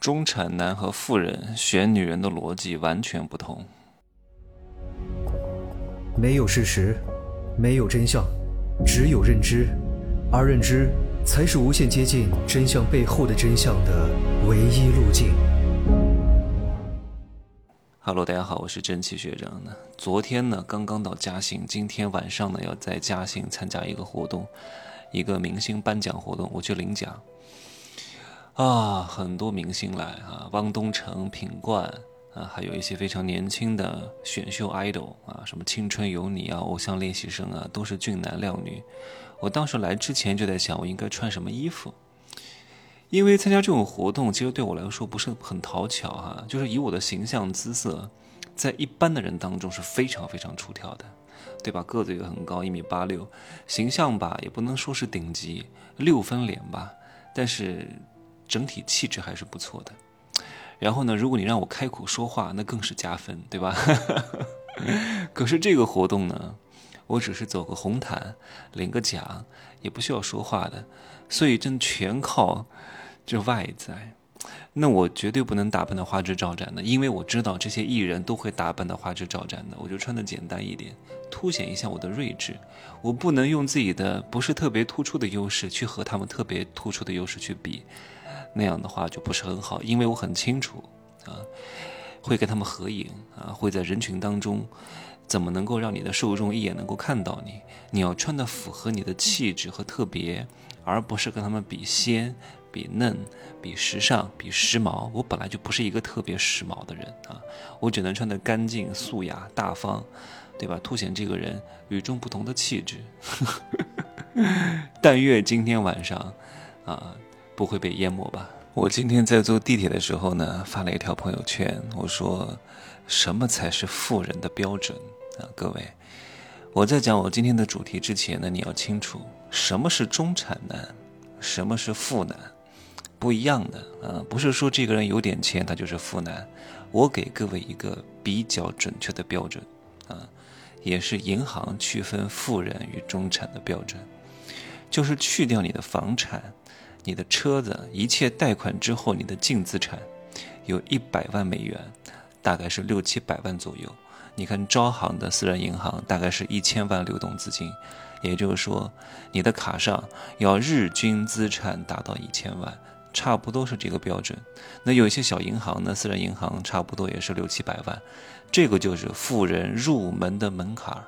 中产男和富人选女人的逻辑完全不同。没有事实，没有真相，只有认知，而认知才是无限接近真相背后的真相的唯一路径。Hello，大家好，我是真气学长。呢，昨天呢刚刚到嘉兴，今天晚上呢要在嘉兴参加一个活动，一个明星颁奖活动，我去领奖。啊，很多明星来啊，汪东城、品冠啊，还有一些非常年轻的选秀 idol 啊，什么青春有你啊，偶像练习生啊，都是俊男靓女。我当时来之前就在想，我应该穿什么衣服，因为参加这种活动，其实对我来说不是很讨巧哈，就是以我的形象姿色，在一般的人当中是非常非常出挑的，对吧？个子也很高，一米八六，形象吧也不能说是顶级，六分脸吧，但是。整体气质还是不错的，然后呢，如果你让我开口说话，那更是加分，对吧？可是这个活动呢，我只是走个红毯，领个奖，也不需要说话的，所以真全靠这外在。那我绝对不能打扮的花枝招展的，因为我知道这些艺人都会打扮的花枝招展的，我就穿的简单一点，凸显一下我的睿智。我不能用自己的不是特别突出的优势去和他们特别突出的优势去比。那样的话就不是很好，因为我很清楚，啊，会跟他们合影啊，会在人群当中，怎么能够让你的受众一眼能够看到你？你要穿的符合你的气质和特别，而不是跟他们比鲜、比嫩、比时尚、比时髦。我本来就不是一个特别时髦的人啊，我只能穿的干净、素雅、大方，对吧？凸显这个人与众不同的气质。但愿今天晚上，啊。不会被淹没吧？我今天在坐地铁的时候呢，发了一条朋友圈，我说：“什么才是富人的标准啊？”各位，我在讲我今天的主题之前呢，你要清楚什么是中产男，什么是富男，不一样的啊！不是说这个人有点钱他就是富男，我给各位一个比较准确的标准啊，也是银行区分富人与中产的标准，就是去掉你的房产。你的车子一切贷款之后，你的净资产有一百万美元，大概是六七百万左右。你看招行的私人银行大概是一千万流动资金，也就是说，你的卡上要日均资产达到一千万，差不多是这个标准。那有一些小银行呢，私人银行差不多也是六七百万，这个就是富人入门的门槛儿。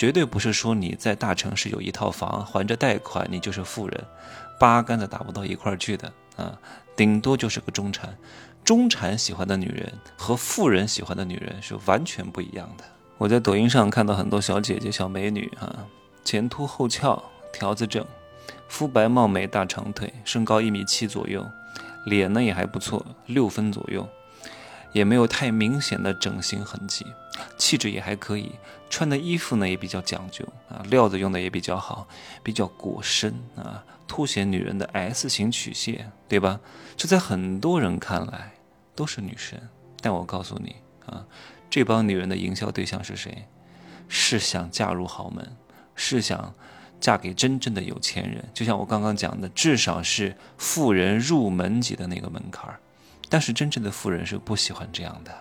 绝对不是说你在大城市有一套房还着贷款，你就是富人，八竿子打不到一块儿去的啊！顶多就是个中产。中产喜欢的女人和富人喜欢的女人是完全不一样的。我在抖音上看到很多小姐姐、小美女啊，前凸后翘，条子正，肤白貌美，大长腿，身高一米七左右，脸呢也还不错，六分左右。也没有太明显的整形痕迹，气质也还可以，穿的衣服呢也比较讲究啊，料子用的也比较好，比较裹身啊，凸显女人的 S 型曲线，对吧？这在很多人看来都是女神，但我告诉你啊，这帮女人的营销对象是谁？是想嫁入豪门，是想嫁给真正的有钱人，就像我刚刚讲的，至少是富人入门级的那个门槛儿。但是真正的富人是不喜欢这样的，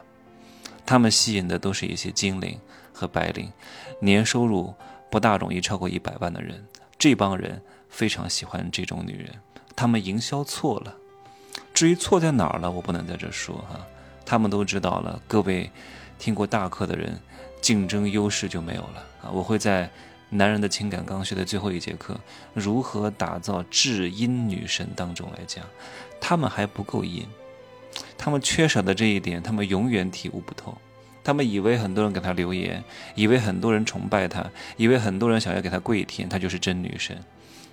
他们吸引的都是一些精灵和白领，年收入不大容易超过一百万的人。这帮人非常喜欢这种女人，他们营销错了。至于错在哪儿了，我不能在这说哈。他们都知道了。各位听过大课的人，竞争优势就没有了啊！我会在男人的情感刚需的最后一节课，如何打造至阴女神当中来讲，他们还不够阴。他们缺少的这一点，他们永远体悟不透。他们以为很多人给他留言，以为很多人崇拜他，以为很多人想要给他跪舔，他就是真女神，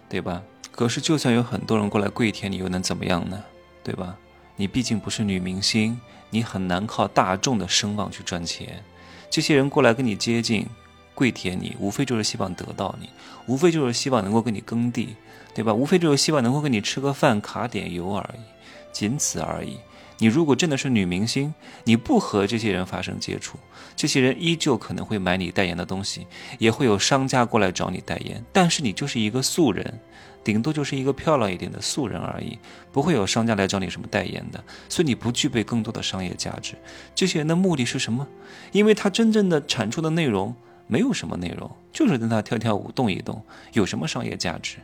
对吧？可是，就算有很多人过来跪舔你，又能怎么样呢？对吧？你毕竟不是女明星，你很难靠大众的声望去赚钱。这些人过来跟你接近，跪舔你，无非就是希望得到你，无非就是希望能够跟你耕地，对吧？无非就是希望能够跟你吃个饭，卡点油而已。仅此而已，你如果真的是女明星，你不和这些人发生接触，这些人依旧可能会买你代言的东西，也会有商家过来找你代言。但是你就是一个素人，顶多就是一个漂亮一点的素人而已，不会有商家来找你什么代言的。所以你不具备更多的商业价值。这些人的目的是什么？因为他真正的产出的内容没有什么内容，就是跟他跳跳舞、动一动，有什么商业价值？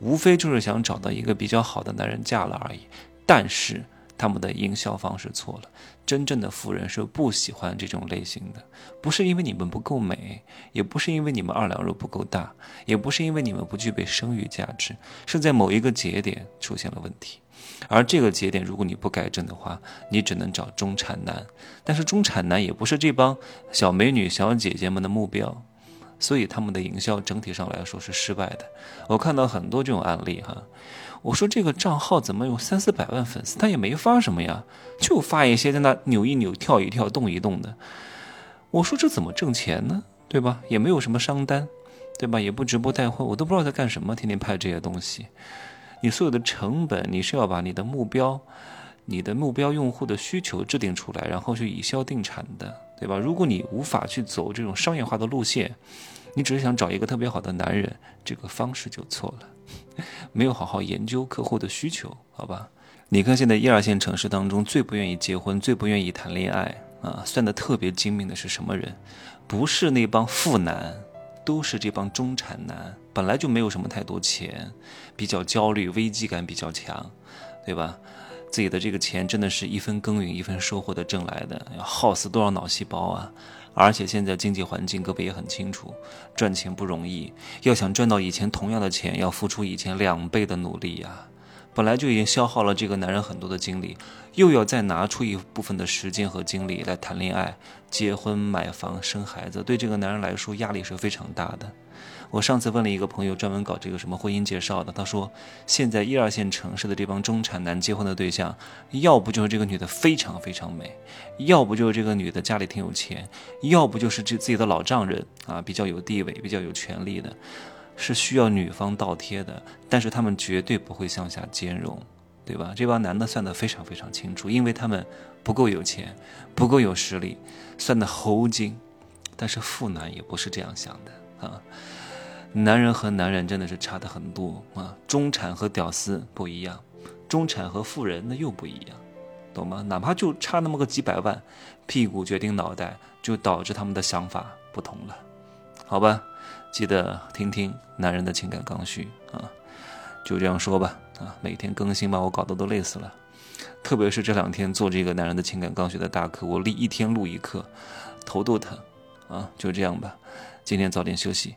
无非就是想找到一个比较好的男人嫁了而已。但是。他们的营销方式错了，真正的富人是不喜欢这种类型的，不是因为你们不够美，也不是因为你们二两肉不够大，也不是因为你们不具备生育价值，是在某一个节点出现了问题，而这个节点如果你不改正的话，你只能找中产男，但是中产男也不是这帮小美女、小姐姐们的目标，所以他们的营销整体上来说是失败的。我看到很多这种案例哈。我说这个账号怎么有三四百万粉丝？他也没发什么呀，就发一些在那扭一扭、跳一跳、动一动的。我说这怎么挣钱呢？对吧？也没有什么商单，对吧？也不直播带货，我都不知道在干什么，天天拍这些东西。你所有的成本，你是要把你的目标、你的目标用户的需求制定出来，然后去以销定产的，对吧？如果你无法去走这种商业化的路线，你只是想找一个特别好的男人，这个方式就错了。没有好好研究客户的需求，好吧？你看现在一二线城市当中最不愿意结婚、最不愿意谈恋爱啊，算得特别精明的是什么人？不是那帮富男，都是这帮中产男。本来就没有什么太多钱，比较焦虑、危机感比较强，对吧？自己的这个钱真的是一分耕耘一分收获的挣来的，要耗死多少脑细胞啊！而且现在经济环境，各位也很清楚，赚钱不容易。要想赚到以前同样的钱，要付出以前两倍的努力呀。本来就已经消耗了这个男人很多的精力，又要再拿出一部分的时间和精力来谈恋爱、结婚、买房、生孩子，对这个男人来说压力是非常大的。我上次问了一个朋友，专门搞这个什么婚姻介绍的，他说，现在一二线城市的这帮中产男结婚的对象，要不就是这个女的非常非常美，要不就是这个女的家里挺有钱，要不就是这自己的老丈人啊比较有地位、比较有权利的，是需要女方倒贴的，但是他们绝对不会向下兼容，对吧？这帮男的算得非常非常清楚，因为他们不够有钱，不够有实力，算得猴精。但是富男也不是这样想的啊。男人和男人真的是差的很多啊！中产和屌丝不一样，中产和富人那又不一样，懂吗？哪怕就差那么个几百万，屁股决定脑袋，就导致他们的想法不同了，好吧？记得听听男人的情感刚需啊！就这样说吧啊！每天更新把我搞得都累死了，特别是这两天做这个男人的情感刚需的大课，我立一天录一课，头都疼啊！就这样吧，今天早点休息。